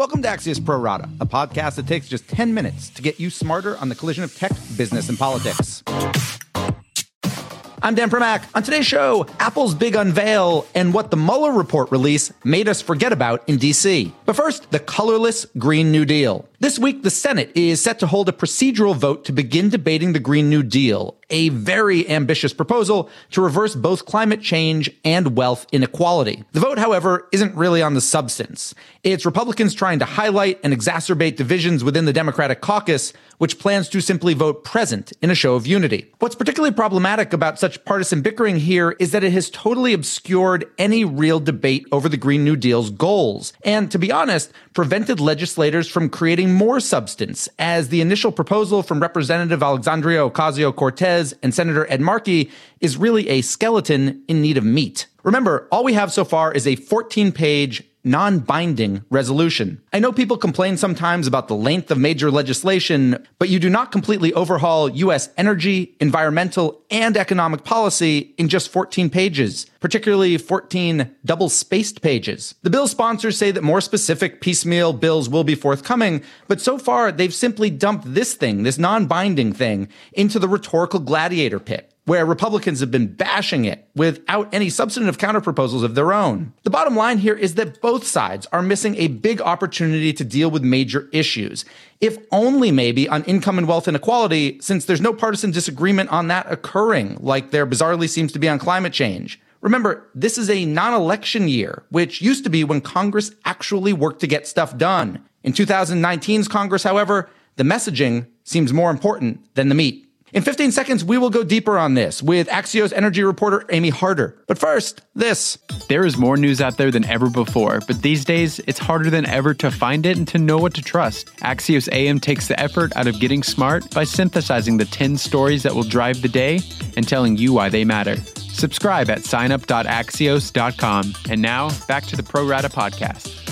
Welcome to Axios Pro Rata, a podcast that takes just 10 minutes to get you smarter on the collision of tech, business, and politics. I'm Dan Primack. On today's show, Apple's big unveil and what the Mueller report release made us forget about in DC. But first, the colorless Green New Deal. This week, the Senate is set to hold a procedural vote to begin debating the Green New Deal, a very ambitious proposal to reverse both climate change and wealth inequality. The vote, however, isn't really on the substance. It's Republicans trying to highlight and exacerbate divisions within the Democratic caucus, which plans to simply vote present in a show of unity. What's particularly problematic about such partisan bickering here is that it has totally obscured any real debate over the Green New Deal's goals, and to be honest, prevented legislators from creating more substance, as the initial proposal from Representative Alexandria Ocasio Cortez and Senator Ed Markey is really a skeleton in need of meat. Remember, all we have so far is a 14 page non-binding resolution. I know people complain sometimes about the length of major legislation, but you do not completely overhaul US energy, environmental, and economic policy in just 14 pages, particularly 14 double-spaced pages. The bill sponsors say that more specific piecemeal bills will be forthcoming, but so far they've simply dumped this thing, this non-binding thing, into the rhetorical gladiator pit where Republicans have been bashing it without any substantive counterproposals of their own. The bottom line here is that both sides are missing a big opportunity to deal with major issues, if only maybe on income and wealth inequality, since there's no partisan disagreement on that occurring, like there bizarrely seems to be on climate change. Remember, this is a non-election year, which used to be when Congress actually worked to get stuff done. In 2019's Congress, however, the messaging seems more important than the meat. In 15 seconds, we will go deeper on this with Axios energy reporter Amy Harder. But first, this. There is more news out there than ever before, but these days it's harder than ever to find it and to know what to trust. Axios AM takes the effort out of getting smart by synthesizing the 10 stories that will drive the day and telling you why they matter. Subscribe at signup.axios.com. And now, back to the Pro Rata podcast.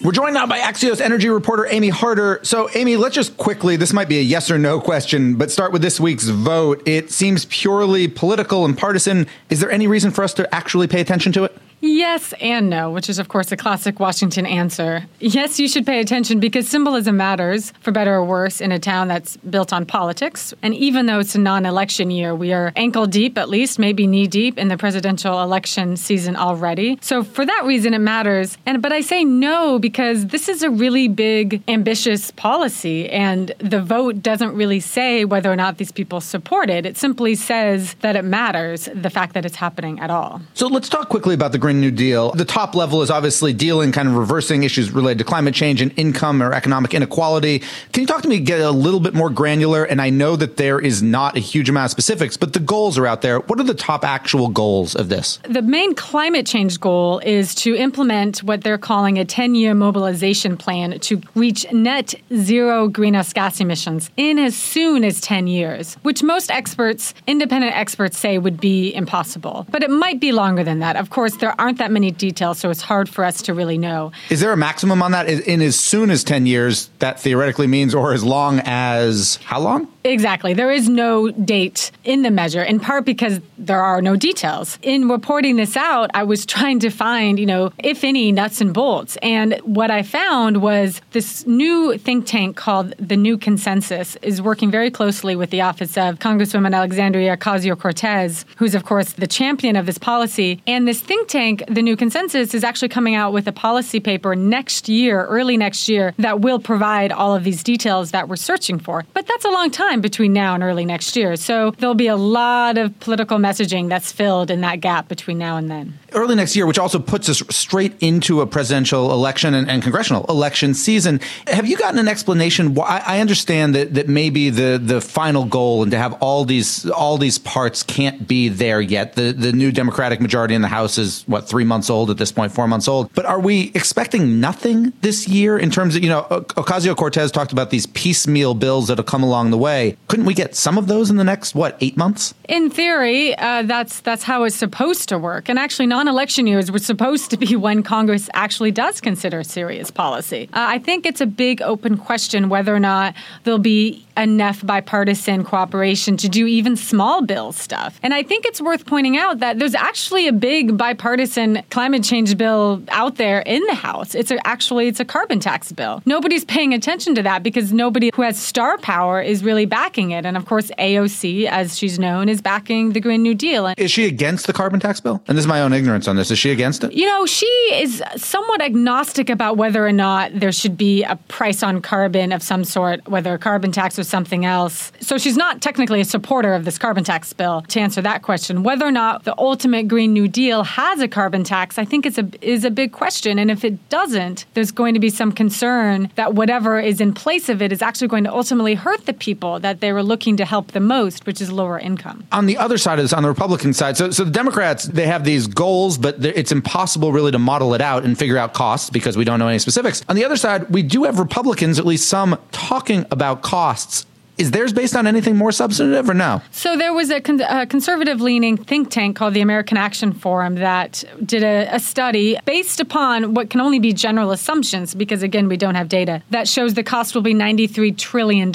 We're joined now by Axios energy reporter Amy Harder. So, Amy, let's just quickly, this might be a yes or no question, but start with this week's vote. It seems purely political and partisan. Is there any reason for us to actually pay attention to it? Yes and no, which is, of course, a classic Washington answer. Yes, you should pay attention because symbolism matters, for better or worse, in a town that's built on politics. And even though it's a non election year, we are ankle deep, at least, maybe knee deep, in the presidential election season already. So for that reason, it matters. And But I say no because this is a really big, ambitious policy. And the vote doesn't really say whether or not these people support it. It simply says that it matters, the fact that it's happening at all. So let's talk quickly about the Green New Deal. The top level is obviously dealing, kind of reversing issues related to climate change and income or economic inequality. Can you talk to me, get a little bit more granular? And I know that there is not a huge amount of specifics, but the goals are out there. What are the top actual goals of this? The main climate change goal is to implement what they're calling a 10 year mobilization plan to reach net zero greenhouse gas emissions in as soon as 10 years, which most experts, independent experts, say would be impossible. But it might be longer than that. Of course, there aren't that many details, so it's hard for us to really know. Is there a maximum on that? In as soon as 10 years, that theoretically means, or as long as how long? Exactly. There is no date in the measure, in part because there are no details. In reporting this out, I was trying to find, you know, if any nuts and bolts. And what I found was this new think tank called the New Consensus is working very closely with the office of Congresswoman Alexandria Ocasio Cortez, who's, of course, the champion of this policy. And this think tank, the New Consensus, is actually coming out with a policy paper next year, early next year, that will provide all of these details that we're searching for. But that's a long time between now and early next year. So there'll be a lot of political messaging that's filled in that gap between now and then. Early next year, which also puts us straight into a presidential election and, and congressional election season. Have you gotten an explanation? I understand that, that maybe the, the final goal and to have all these all these parts can't be there yet. The the new Democratic majority in the House is what three months old at this point, four months old. But are we expecting nothing this year in terms of you know Ocasio Cortez talked about these piecemeal bills that'll come along the way. Couldn't we get some of those in the next, what, eight months? In theory, uh, that's that's how it's supposed to work. And actually, non-election years were supposed to be when Congress actually does consider serious policy. Uh, I think it's a big open question whether or not there'll be enough bipartisan cooperation to do even small bill stuff. And I think it's worth pointing out that there's actually a big bipartisan climate change bill out there in the House. It's a, actually it's a carbon tax bill. Nobody's paying attention to that because nobody who has star power is really backing it. And of course, AOC, as she's known, is backing the Green New Deal. Is she against the carbon tax bill? And this is my own ignorance on this. Is she against it? You know, she is somewhat agnostic about whether or not there should be a price on carbon of some sort, whether a carbon tax or something else. So she's not technically a supporter of this carbon tax bill. To answer that question, whether or not the ultimate Green New Deal has a carbon tax, I think it's a is a big question. And if it doesn't, there's going to be some concern that whatever is in place of it is actually going to ultimately hurt the people that they were looking to help the most, which is lower income. On the other side of this, on the Republican side, so so the Democrats they have these goals, but it's impossible really to model it out and figure out costs because we don't know any specifics. On the other side, we do have Republicans, at least some, talking about costs is theirs based on anything more substantive or no? So there was a, con- a conservative leaning think tank called the American Action Forum that did a, a, study based upon what can only be general assumptions because, again, we don't have data that shows the cost will be $93 trillion,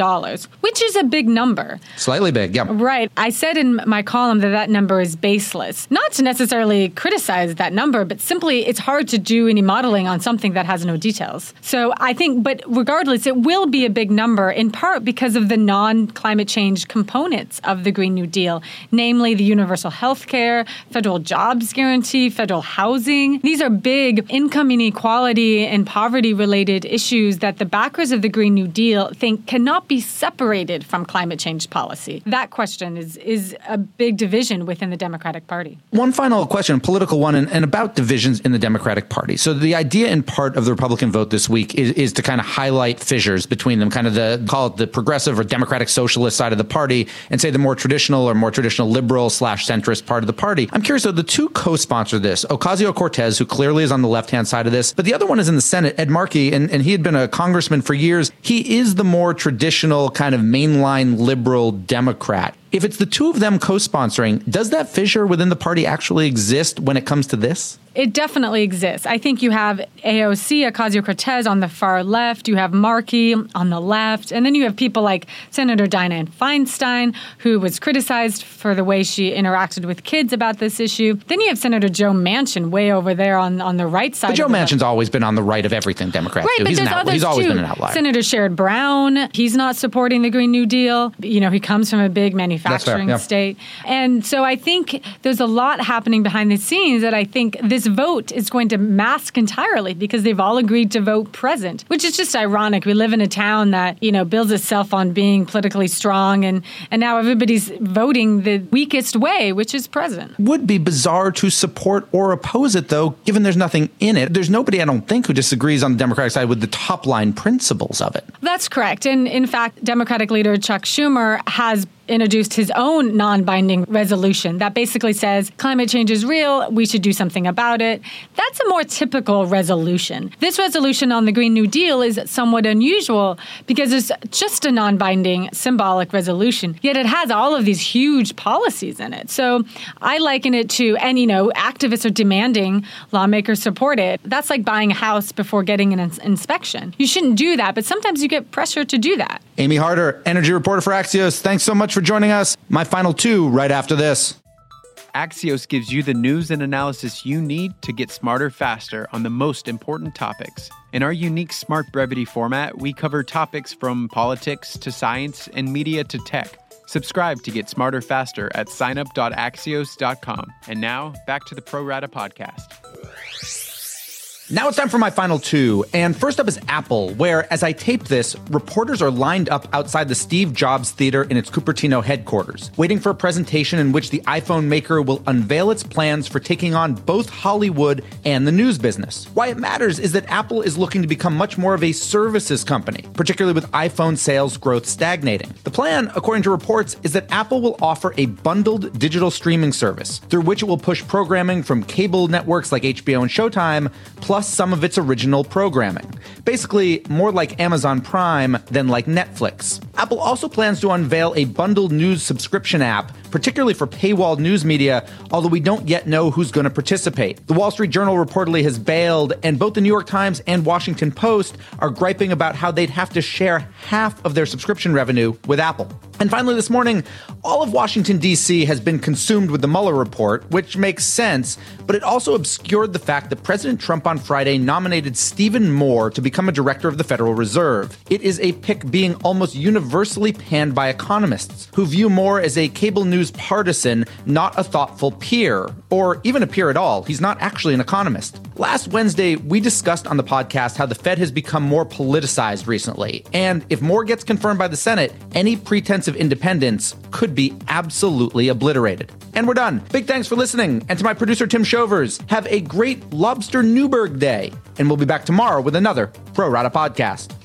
which is a big number. Slightly big, yeah. Right. I said in my column that that number is baseless. Not to necessarily criticize that number, but simply it's hard to do any modeling on something that has no details. So I think, but regardless, it will be a big number in part because of the non climate change components of the Green New Deal, namely the universal health care, federal jobs guarantee, federal housing. These are big income inequality and poverty related issues that the backers of the Green New Deal think cannot be separated from climate change policy. That question is, is a big division within the Democratic Party. One final question, political one, and, and about divisions in the Democratic Party. So the idea in part of the Republican vote this week is, is to kind of highlight fissures between them, kind of the call it the progressive or Democratic democratic socialist side of the party and say the more traditional or more traditional liberal slash centrist part of the party. I'm curious though, the two co-sponsor this, Ocasio Cortez, who clearly is on the left hand side of this, but the other one is in the Senate, Ed Markey, and, and he had been a congressman for years. He is the more traditional kind of mainline liberal Democrat. If it's the two of them co sponsoring, does that fissure within the party actually exist when it comes to this? It definitely exists. I think you have AOC, Ocasio Cortez on the far left, you have Markey on the left, and then you have people like Senator Dianne Feinstein, who was criticized for the way she interacted with kids about this issue. Then you have Senator Joe Manchin way over there on, on the right side. But Joe Manchin's always been on the right of everything Democrats Right, do. but he's, there's an others he's always too. been an outlier. Senator Sherrod Brown, he's not supporting the Green New Deal. You know, he comes from a big manufacturing yeah. state. And so I think there's a lot happening behind the scenes that I think this vote is going to mask entirely because they've all agreed to vote present, which is just ironic. We live in a town that, you know, builds itself on being politically strong and, and now everybody's voting the weakest way, which is present. Would be bizarre to support or oppose it though, given there's nothing in it. There's nobody I don't think who disagrees on the Democratic side with the top line principles of it. That's correct. And in fact, Democratic leader Chuck Schumer has introduced his own non binding resolution that basically says climate change is real, we should do something about it. That's a more typical resolution. This resolution on the Green New Deal is somewhat unusual because it's just a non binding symbolic resolution, yet it has all of these huge policies in it. So I liken it to, and you know, activists are demanding lawmakers support it. That's like buying a house before getting an ins- inspection. You shouldn't do that, but sometimes you get pressure to do that. Amy Harder, energy reporter for Axios. Thanks so much for joining us. My final two right after this. Axios gives you the news and analysis you need to get smarter faster on the most important topics. In our unique Smart Brevity format, we cover topics from politics to science and media to tech. Subscribe to get smarter faster at signup.axios.com. And now, back to the Pro Rata podcast. Now it's time for my final two. And first up is Apple, where, as I tape this, reporters are lined up outside the Steve Jobs Theater in its Cupertino headquarters, waiting for a presentation in which the iPhone maker will unveil its plans for taking on both Hollywood and the news business. Why it matters is that Apple is looking to become much more of a services company, particularly with iPhone sales growth stagnating. The plan, according to reports, is that Apple will offer a bundled digital streaming service through which it will push programming from cable networks like HBO and Showtime, plus plus some of its original programming. Basically, more like Amazon Prime than like Netflix. Apple also plans to unveil a bundled news subscription app, particularly for paywalled news media, although we don't yet know who's going to participate. The Wall Street Journal reportedly has bailed, and both the New York Times and Washington Post are griping about how they'd have to share half of their subscription revenue with Apple. And finally, this morning, all of Washington, D.C. has been consumed with the Mueller report, which makes sense, but it also obscured the fact that President Trump on Friday nominated Stephen Moore to become a director of the Federal Reserve. It is a pick being almost universally panned by economists, who view Moore as a cable news partisan, not a thoughtful peer, or even a peer at all. He's not actually an economist. Last Wednesday, we discussed on the podcast how the Fed has become more politicized recently, and if Moore gets confirmed by the Senate, any pretense of independence could be absolutely obliterated. And we're done. Big thanks for listening. And to my producer, Tim Shovers, have a great Lobster Newberg day. And we'll be back tomorrow with another Pro Rata podcast.